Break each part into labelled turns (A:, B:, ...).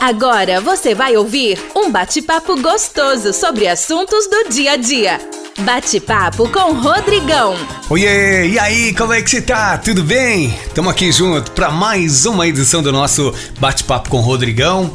A: Agora você vai ouvir um bate-papo gostoso sobre assuntos do dia a dia. Bate-papo com Rodrigão.
B: Oiê, e aí, como é que você tá? Tudo bem? Estamos aqui junto para mais uma edição do nosso Bate-papo com Rodrigão.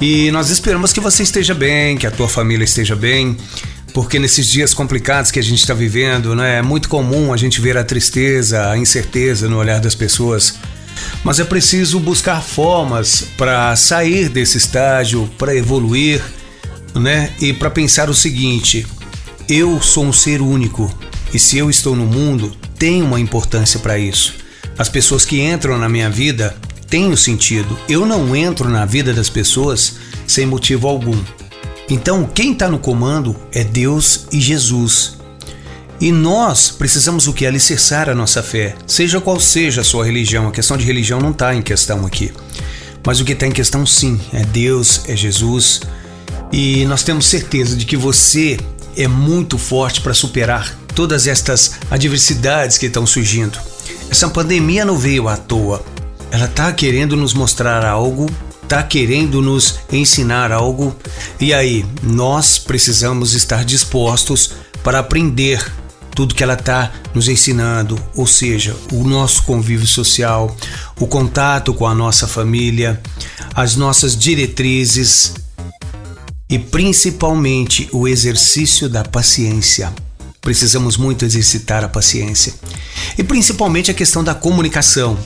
B: E nós esperamos que você esteja bem, que a tua família esteja bem, porque nesses dias complicados que a gente está vivendo, né, é muito comum a gente ver a tristeza, a incerteza no olhar das pessoas. Mas é preciso buscar formas para sair desse estágio, para evoluir, né? E para pensar o seguinte: eu sou um ser único e se eu estou no mundo, tem uma importância para isso. As pessoas que entram na minha vida têm um sentido. Eu não entro na vida das pessoas sem motivo algum. Então, quem está no comando é Deus e Jesus. E nós precisamos o que? Alicerçar a nossa fé, seja qual seja a sua religião. A questão de religião não está em questão aqui. Mas o que está em questão, sim, é Deus, é Jesus. E nós temos certeza de que você é muito forte para superar todas estas adversidades que estão surgindo. Essa pandemia não veio à toa. Ela está querendo nos mostrar algo, está querendo nos ensinar algo. E aí, nós precisamos estar dispostos para aprender tudo que ela está nos ensinando, ou seja, o nosso convívio social, o contato com a nossa família, as nossas diretrizes e principalmente o exercício da paciência. Precisamos muito exercitar a paciência. E principalmente a questão da comunicação.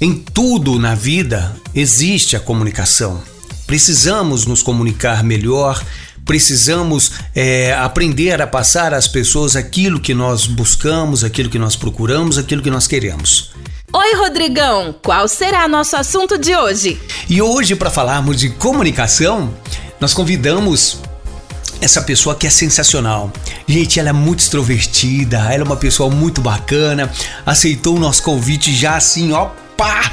B: Em tudo na vida existe a comunicação. Precisamos nos comunicar melhor precisamos é, aprender a passar às pessoas aquilo que nós buscamos, aquilo que nós procuramos, aquilo que nós queremos.
A: Oi, Rodrigão! Qual será nosso assunto de hoje?
B: E hoje, para falarmos de comunicação, nós convidamos essa pessoa que é sensacional. Gente, ela é muito extrovertida, ela é uma pessoa muito bacana, aceitou o nosso convite já assim, ó, pá!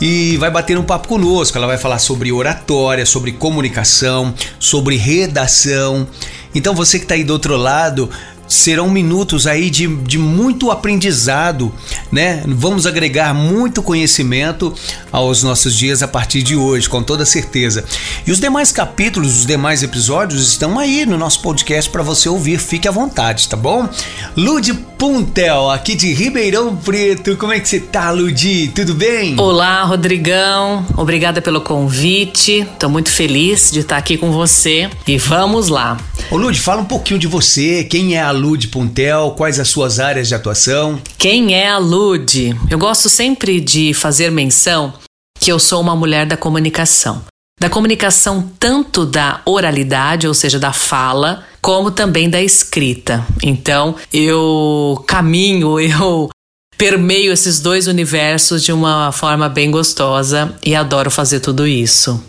B: E vai bater um papo conosco. Ela vai falar sobre oratória, sobre comunicação, sobre redação. Então você que está aí do outro lado, serão minutos aí de, de muito aprendizado, né? Vamos agregar muito conhecimento aos nossos dias a partir de hoje, com toda certeza. E os demais capítulos, os demais episódios estão aí no nosso podcast para você ouvir. Fique à vontade, tá bom? Lud Puntel, aqui de Ribeirão Preto. Como é que você tá, Ludi? Tudo bem?
C: Olá, Rodrigão. Obrigada pelo convite. Tô muito feliz de estar aqui com você. E vamos lá.
B: Ô, Lud, fala um pouquinho de você. Quem é a Lud Puntel? Quais as suas áreas de atuação?
C: Quem é a Lud? Eu gosto sempre de fazer menção que eu sou uma mulher da comunicação. Da comunicação tanto da oralidade, ou seja, da fala, como também da escrita. Então, eu caminho, eu permeio esses dois universos de uma forma bem gostosa e adoro fazer tudo isso.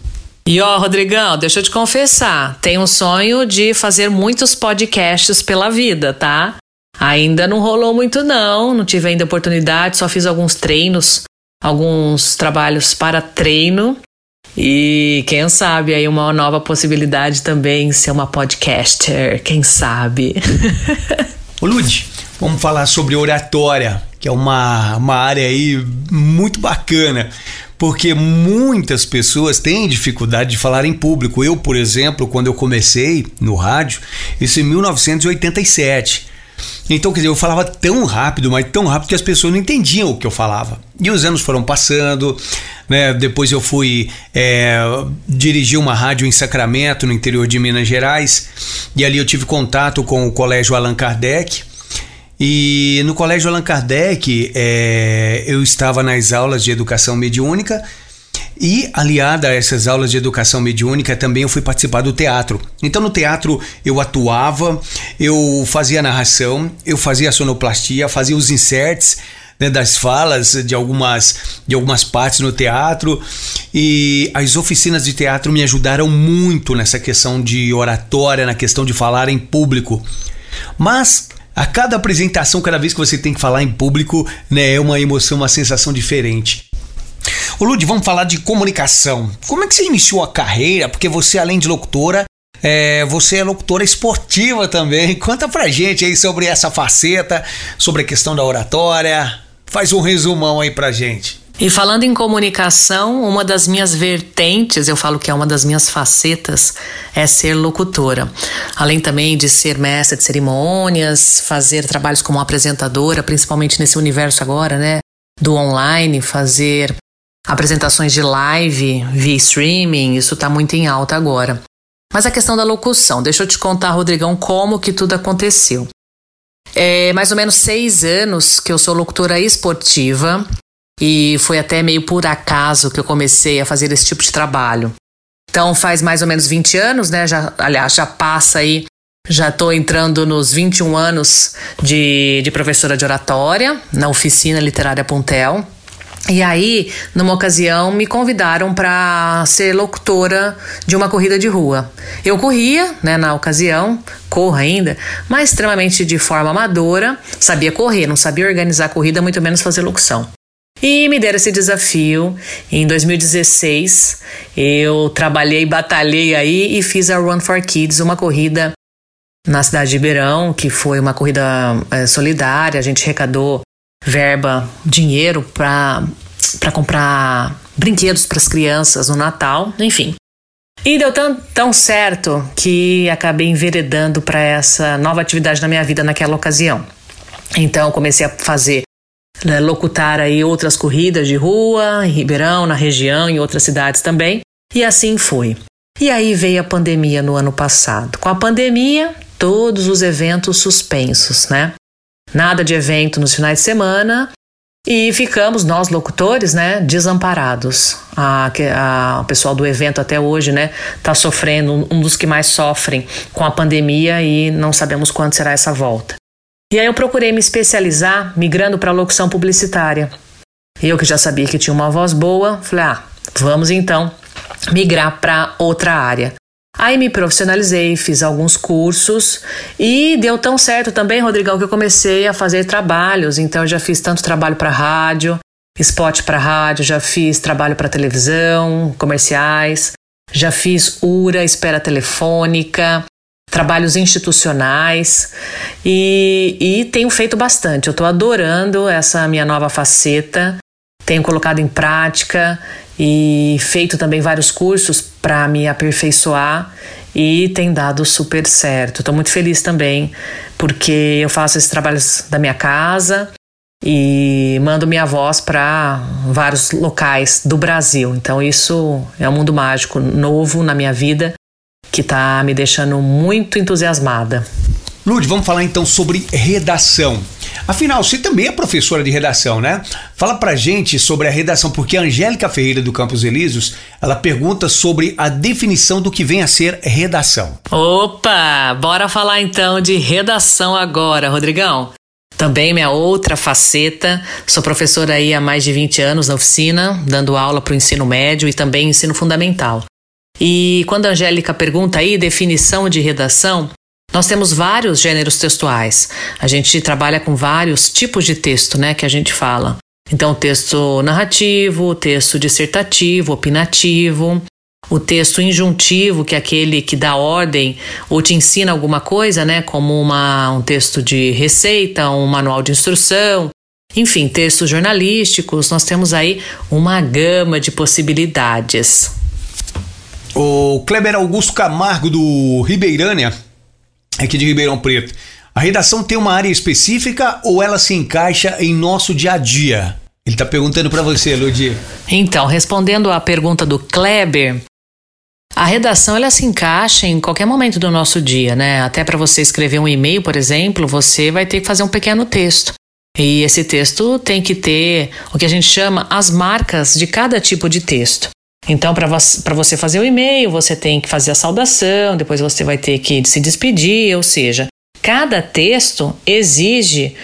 C: E ó, Rodrigão, deixa eu te confessar, tenho um sonho de fazer muitos podcasts pela vida, tá? Ainda não rolou muito não, não tive ainda oportunidade, só fiz alguns treinos, alguns trabalhos para treino. E quem sabe aí uma nova possibilidade também ser uma podcaster, quem sabe?
B: Ô Lud, vamos falar sobre oratória, que é uma, uma área aí muito bacana porque muitas pessoas têm dificuldade de falar em público. Eu, por exemplo, quando eu comecei no rádio, isso em 1987. Então, quer dizer, eu falava tão rápido, mas tão rápido que as pessoas não entendiam o que eu falava. E os anos foram passando, né? Depois eu fui é, dirigir uma rádio em Sacramento, no interior de Minas Gerais, e ali eu tive contato com o Colégio Allan Kardec. E no Colégio Allan Kardec, é, eu estava nas aulas de educação mediúnica e, aliada a essas aulas de educação mediúnica, também eu fui participar do teatro. Então, no teatro, eu atuava, eu fazia narração, eu fazia sonoplastia, fazia os inserts né, das falas de algumas, de algumas partes no teatro. E as oficinas de teatro me ajudaram muito nessa questão de oratória, na questão de falar em público. Mas a cada apresentação, cada vez que você tem que falar em público, né, é uma emoção, uma sensação diferente. Ô Lud, vamos falar de comunicação. Como é que você iniciou a carreira? Porque você, além de locutora, é, você é locutora esportiva também. Conta pra gente aí sobre essa faceta, sobre a questão da oratória. Faz um resumão aí pra gente.
C: E falando em comunicação, uma das minhas vertentes, eu falo que é uma das minhas facetas, é ser locutora. Além também de ser mestra de cerimônias, fazer trabalhos como apresentadora, principalmente nesse universo agora, né? Do online, fazer apresentações de live via streaming, isso está muito em alta agora. Mas a questão da locução, deixa eu te contar, Rodrigão, como que tudo aconteceu. É mais ou menos seis anos que eu sou locutora esportiva e foi até meio por acaso que eu comecei a fazer esse tipo de trabalho. Então faz mais ou menos 20 anos, né? Já, aliás, já passa aí, já estou entrando nos 21 anos de, de professora de oratória na oficina literária Puntel. E aí, numa ocasião, me convidaram para ser locutora de uma corrida de rua. Eu corria, né, na ocasião, corro ainda, mas extremamente de forma amadora, sabia correr, não sabia organizar corrida, muito menos fazer locução. E me deram esse desafio. Em 2016, eu trabalhei, batalhei aí e fiz a Run for Kids, uma corrida na cidade de Ribeirão, que foi uma corrida é, solidária. A gente arrecadou verba, dinheiro para comprar brinquedos para as crianças no Natal, enfim. E deu tão, tão certo que acabei enveredando para essa nova atividade na minha vida naquela ocasião. Então comecei a fazer locutar aí outras corridas de rua, em Ribeirão, na região, em outras cidades também. E assim foi. E aí veio a pandemia no ano passado. Com a pandemia, todos os eventos suspensos, né? Nada de evento nos finais de semana e ficamos, nós locutores, né, desamparados. A, a, o pessoal do evento até hoje, né, está sofrendo, um dos que mais sofrem com a pandemia e não sabemos quando será essa volta. E aí eu procurei me especializar migrando para locução publicitária. Eu que já sabia que tinha uma voz boa, falei: ah, vamos então migrar para outra área. Aí me profissionalizei, fiz alguns cursos e deu tão certo também, Rodrigão, que eu comecei a fazer trabalhos. Então eu já fiz tanto trabalho para rádio, spot para rádio, já fiz trabalho para televisão, comerciais, já fiz URA, espera telefônica, trabalhos institucionais e, e tenho feito bastante. Eu estou adorando essa minha nova faceta, tenho colocado em prática e feito também vários cursos para me aperfeiçoar e tem dado super certo. Estou muito feliz também porque eu faço esses trabalhos da minha casa e mando minha voz para vários locais do Brasil. Então isso é um mundo mágico novo na minha vida que está me deixando muito entusiasmada.
B: Lud, vamos falar então sobre redação. Afinal, você também é professora de redação, né? Fala pra gente sobre a redação, porque a Angélica Ferreira do Campos Elíseos, ela pergunta sobre a definição do que vem a ser redação.
C: Opa, bora falar então de redação agora, Rodrigão. Também minha outra faceta, sou professora aí há mais de 20 anos na oficina, dando aula para o ensino médio e também ensino fundamental. E quando a Angélica pergunta aí definição de redação, nós temos vários gêneros textuais. A gente trabalha com vários tipos de texto, né, que a gente fala. Então, texto narrativo, texto dissertativo, opinativo, o texto injuntivo, que é aquele que dá ordem ou te ensina alguma coisa, né, como uma, um texto de receita, um manual de instrução. Enfim, textos jornalísticos, nós temos aí uma gama de possibilidades.
B: O Kleber Augusto Camargo do Ribeirânia, aqui de Ribeirão Preto. A redação tem uma área específica ou ela se encaixa em nosso dia a dia? Ele está perguntando para você, Ludi.
C: Então, respondendo à pergunta do Kleber, a redação ela se encaixa em qualquer momento do nosso dia, né? Até para você escrever um e-mail, por exemplo, você vai ter que fazer um pequeno texto. E esse texto tem que ter o que a gente chama as marcas de cada tipo de texto. Então, para você fazer o e-mail, você tem que fazer a saudação, depois você vai ter que se despedir, ou seja, cada texto exige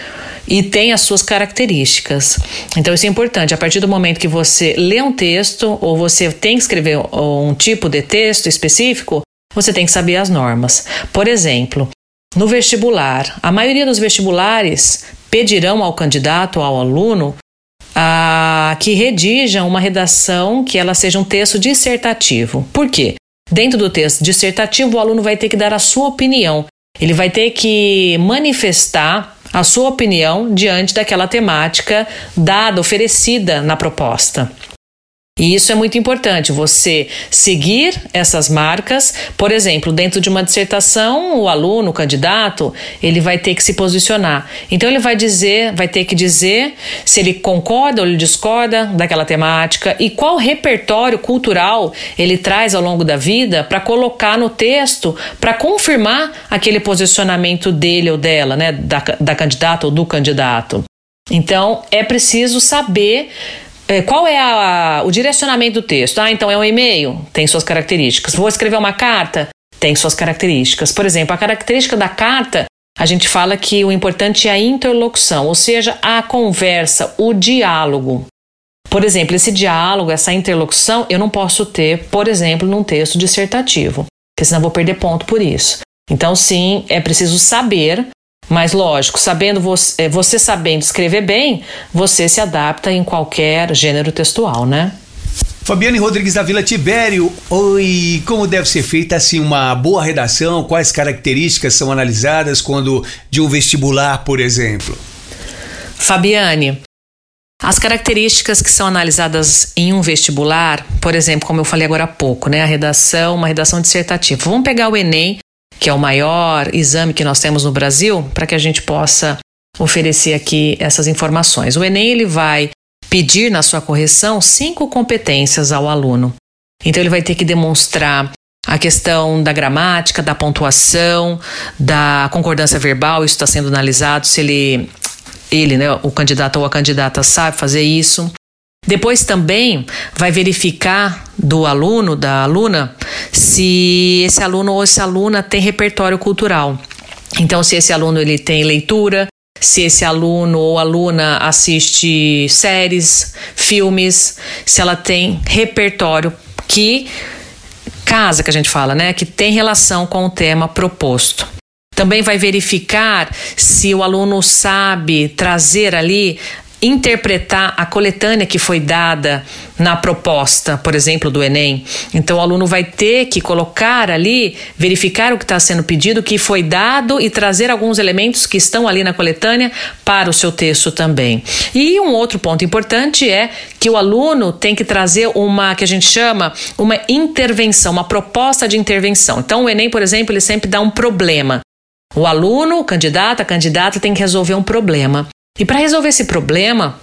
C: e tem as suas características. Então, isso é importante. A partir do momento que você lê um texto ou você tem que escrever um tipo de texto específico, você tem que saber as normas. Por exemplo, no vestibular, a maioria dos vestibulares pedirão ao candidato, ao aluno, a, que redijam uma redação que ela seja um texto dissertativo. Por quê? Dentro do texto dissertativo, o aluno vai ter que dar a sua opinião. Ele vai ter que manifestar a sua opinião diante daquela temática dada, oferecida na proposta. E isso é muito importante, você seguir essas marcas. Por exemplo, dentro de uma dissertação, o aluno, o candidato, ele vai ter que se posicionar. Então ele vai dizer, vai ter que dizer se ele concorda ou ele discorda daquela temática e qual repertório cultural ele traz ao longo da vida para colocar no texto para confirmar aquele posicionamento dele ou dela, né, da, da candidata ou do candidato. Então é preciso saber é, qual é a, o direcionamento do texto? Ah, então é um e-mail? Tem suas características. Vou escrever uma carta? Tem suas características. Por exemplo, a característica da carta, a gente fala que o importante é a interlocução, ou seja, a conversa, o diálogo. Por exemplo, esse diálogo, essa interlocução, eu não posso ter, por exemplo, num texto dissertativo, porque senão vou perder ponto por isso. Então, sim, é preciso saber mas lógico, sabendo você, é, você sabendo escrever bem, você se adapta em qualquer gênero textual, né?
B: Fabiane Rodrigues da Vila Tibério, oi, como deve ser feita assim uma boa redação? Quais características são analisadas quando de um vestibular, por exemplo?
C: Fabiane, as características que são analisadas em um vestibular, por exemplo, como eu falei agora há pouco, né, a redação, uma redação dissertativa. Vamos pegar o ENEM que é o maior exame que nós temos no Brasil, para que a gente possa oferecer aqui essas informações. O Enem ele vai pedir na sua correção cinco competências ao aluno. Então ele vai ter que demonstrar a questão da gramática, da pontuação, da concordância verbal, isso está sendo analisado, se ele, ele, né, o candidato ou a candidata sabe fazer isso. Depois também vai verificar do aluno, da aluna, se esse aluno ou essa aluna tem repertório cultural. Então, se esse aluno ele tem leitura, se esse aluno ou aluna assiste séries, filmes, se ela tem repertório que casa que a gente fala, né, que tem relação com o tema proposto. Também vai verificar se o aluno sabe trazer ali interpretar a coletânea que foi dada na proposta, por exemplo, do Enem. Então, o aluno vai ter que colocar ali, verificar o que está sendo pedido, o que foi dado e trazer alguns elementos que estão ali na coletânea para o seu texto também. E um outro ponto importante é que o aluno tem que trazer uma que a gente chama uma intervenção, uma proposta de intervenção. Então, o Enem, por exemplo, ele sempre dá um problema. O aluno, o candidato, a candidata tem que resolver um problema. E para resolver esse problema,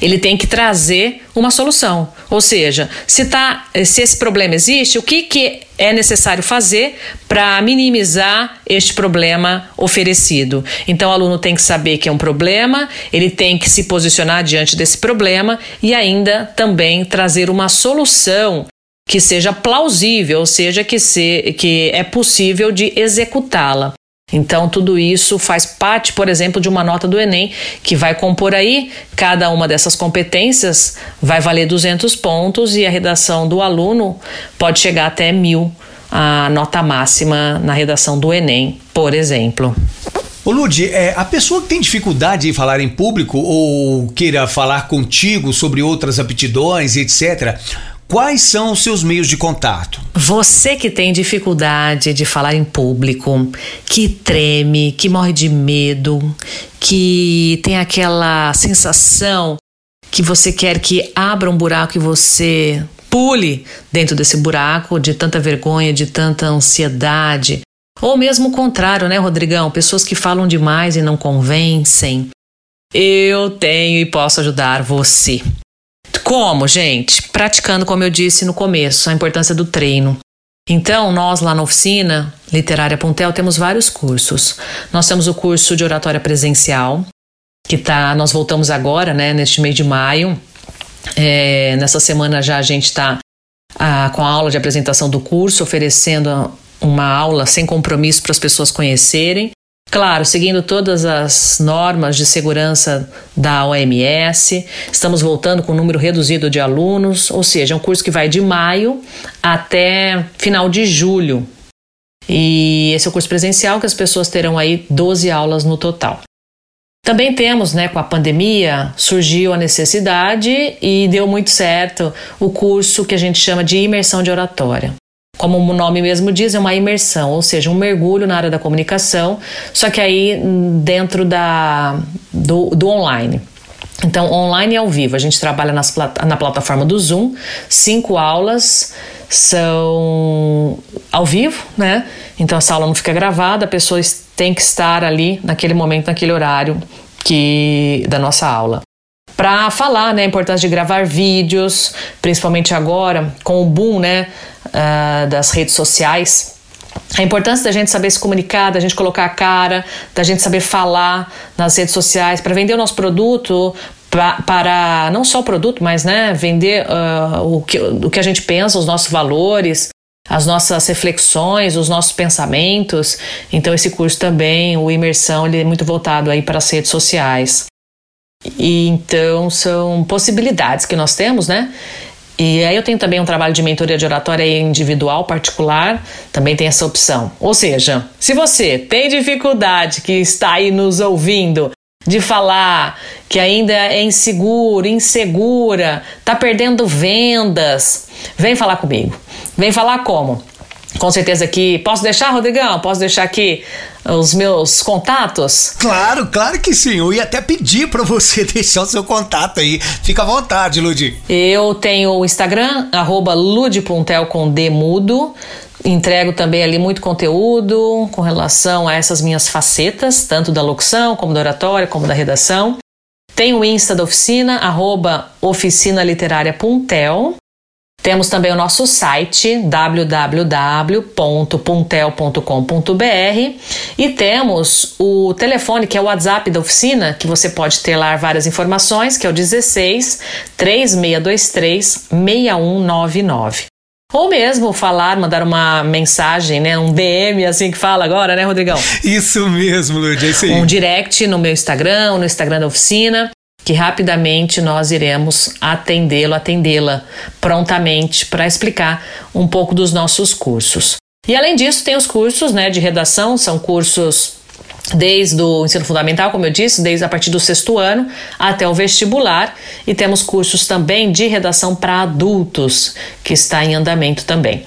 C: ele tem que trazer uma solução. Ou seja, se, tá, se esse problema existe, o que, que é necessário fazer para minimizar este problema oferecido? Então, o aluno tem que saber que é um problema, ele tem que se posicionar diante desse problema e ainda também trazer uma solução que seja plausível, ou seja, que, se, que é possível de executá-la. Então, tudo isso faz parte, por exemplo, de uma nota do Enem, que vai compor aí, cada uma dessas competências vai valer 200 pontos e a redação do aluno pode chegar até mil, a nota máxima na redação do Enem, por exemplo.
B: Ô Lud, é, a pessoa que tem dificuldade em falar em público ou queira falar contigo sobre outras aptidões, etc., Quais são os seus meios de contato?
C: Você que tem dificuldade de falar em público, que treme, que morre de medo, que tem aquela sensação que você quer que abra um buraco e você pule dentro desse buraco de tanta vergonha, de tanta ansiedade. Ou mesmo o contrário, né, Rodrigão? Pessoas que falam demais e não convencem. Eu tenho e posso ajudar você. Como, gente? Praticando, como eu disse no começo, a importância do treino. Então, nós lá na oficina Literária Pontel temos vários cursos. Nós temos o curso de oratória presencial, que tá, nós voltamos agora, né, neste mês de maio. É, nessa semana já a gente está com a aula de apresentação do curso, oferecendo uma aula sem compromisso para as pessoas conhecerem. Claro, seguindo todas as normas de segurança da OMS, estamos voltando com um número reduzido de alunos, ou seja, é um curso que vai de maio até final de julho. E esse é o curso presencial que as pessoas terão aí 12 aulas no total. Também temos, né, com a pandemia, surgiu a necessidade e deu muito certo o curso que a gente chama de imersão de oratória. Como o nome mesmo diz, é uma imersão, ou seja, um mergulho na área da comunicação, só que aí dentro da, do, do online. Então, online e ao vivo, a gente trabalha nas, na plataforma do Zoom, cinco aulas são ao vivo, né? Então essa aula não fica gravada, a pessoa tem que estar ali naquele momento, naquele horário que da nossa aula. Para falar, né, a importância de gravar vídeos, principalmente agora com o boom, né, uh, das redes sociais, a importância da gente saber se comunicar, da gente colocar a cara, da gente saber falar nas redes sociais para vender o nosso produto, pra, para não só o produto, mas né, vender uh, o, que, o que a gente pensa, os nossos valores, as nossas reflexões, os nossos pensamentos. Então esse curso também, o imersão, ele é muito voltado aí para as redes sociais. E então são possibilidades que nós temos, né? E aí eu tenho também um trabalho de mentoria de oratória individual, particular, também tem essa opção. Ou seja, se você tem dificuldade que está aí nos ouvindo de falar que ainda é inseguro, insegura, tá perdendo vendas, vem falar comigo. Vem falar como? Com certeza que. Posso deixar, Rodrigão? Posso deixar aqui os meus contatos?
B: Claro, claro que sim. Eu ia até pedir para você deixar o seu contato aí. Fica à vontade, Ludi.
C: Eu tenho o Instagram, lude.puntel com demudo. Entrego também ali muito conteúdo com relação a essas minhas facetas, tanto da locução, como da oratória, como da redação. Tenho o Insta da oficina, arroba oficinaliterária.puntel. Temos também o nosso site www.puntel.com.br e temos o telefone que é o WhatsApp da oficina, que você pode ter lá várias informações, que é o 16 3623 6199. Ou mesmo falar, mandar uma mensagem, né? Um DM, assim que fala agora, né, Rodrigão?
B: Isso mesmo, Lud, é isso aí.
C: Um direct no meu Instagram, no Instagram da oficina que rapidamente nós iremos atendê-lo, atendê-la prontamente para explicar um pouco dos nossos cursos. E além disso, tem os cursos né, de redação, são cursos desde o ensino fundamental, como eu disse, desde a partir do sexto ano até o vestibular, e temos cursos também de redação para adultos, que está em andamento também.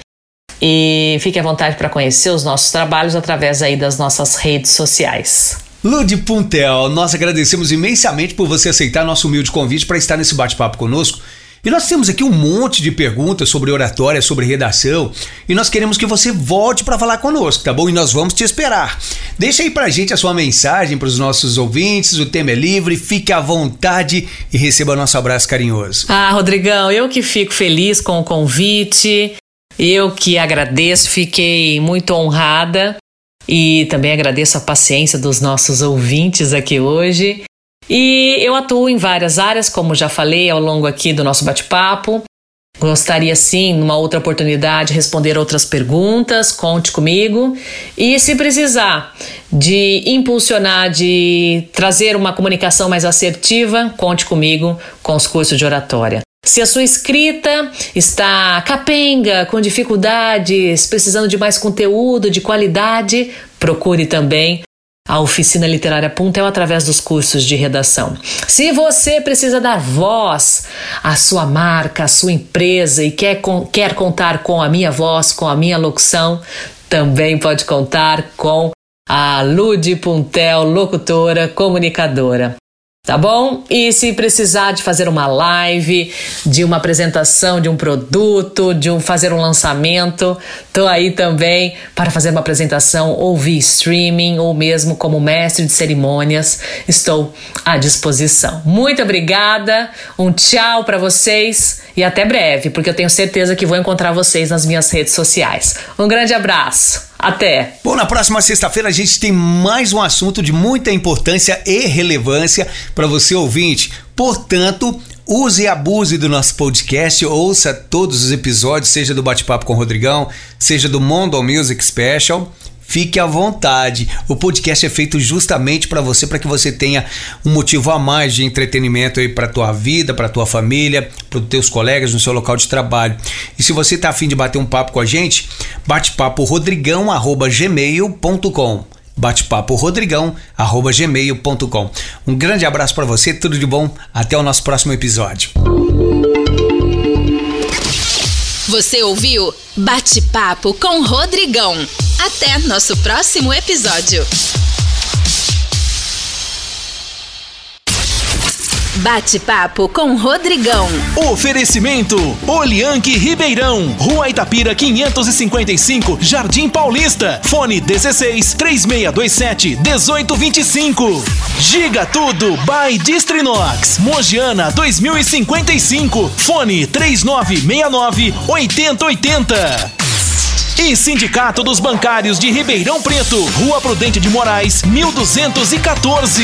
C: E fique à vontade para conhecer os nossos trabalhos através aí das nossas redes sociais.
B: Ludi Puntel, nós agradecemos imensamente por você aceitar nosso humilde convite para estar nesse bate-papo conosco. E nós temos aqui um monte de perguntas sobre oratória, sobre redação, e nós queremos que você volte para falar conosco, tá bom? E nós vamos te esperar. Deixa aí pra gente a sua mensagem para os nossos ouvintes, o tema é livre, fique à vontade e receba nosso abraço carinhoso.
C: Ah, Rodrigão, eu que fico feliz com o convite, eu que agradeço, fiquei muito honrada e também agradeço a paciência dos nossos ouvintes aqui hoje. E eu atuo em várias áreas, como já falei ao longo aqui do nosso bate-papo. Gostaria sim, numa outra oportunidade, responder outras perguntas, conte comigo. E se precisar de impulsionar, de trazer uma comunicação mais assertiva, conte comigo com os cursos de oratória. Se a sua escrita está capenga, com dificuldades, precisando de mais conteúdo, de qualidade, procure também a Oficina Literária Puntel através dos cursos de redação. Se você precisa dar voz à sua marca, à sua empresa e quer, quer contar com a minha voz, com a minha locução, também pode contar com a Lude Puntel, locutora, comunicadora. Tá bom? E se precisar de fazer uma live, de uma apresentação de um produto, de um fazer um lançamento, tô aí também para fazer uma apresentação ou via streaming ou mesmo como mestre de cerimônias, estou à disposição. Muito obrigada. Um tchau para vocês e até breve, porque eu tenho certeza que vou encontrar vocês nas minhas redes sociais. Um grande abraço. Até!
B: Bom, na próxima sexta-feira a gente tem mais um assunto de muita importância e relevância para você ouvinte. Portanto, use e abuse do nosso podcast, ouça todos os episódios, seja do Bate-Papo com o Rodrigão, seja do Mondo Music Special. Fique à vontade. O podcast é feito justamente para você, para que você tenha um motivo a mais de entretenimento aí para tua vida, para tua família, para os teus colegas no seu local de trabalho. E se você tá afim de bater um papo com a gente, bate papo rodrigão@gmail.com. Bate-papo rodrigão@gmail.com. Um grande abraço para você, tudo de bom. Até o nosso próximo episódio.
A: Você ouviu Bate-Papo com Rodrigão. Até nosso próximo episódio. Bate-papo com Rodrigão.
D: Oferecimento Olianque Ribeirão, Rua Itapira 555, Jardim Paulista. Fone 16 3627 1825. Giga Tudo by Distrinox, Mogiana 2055. Fone 3969 8080. E Sindicato dos Bancários de Ribeirão Preto, Rua Prudente de Moraes, 1214.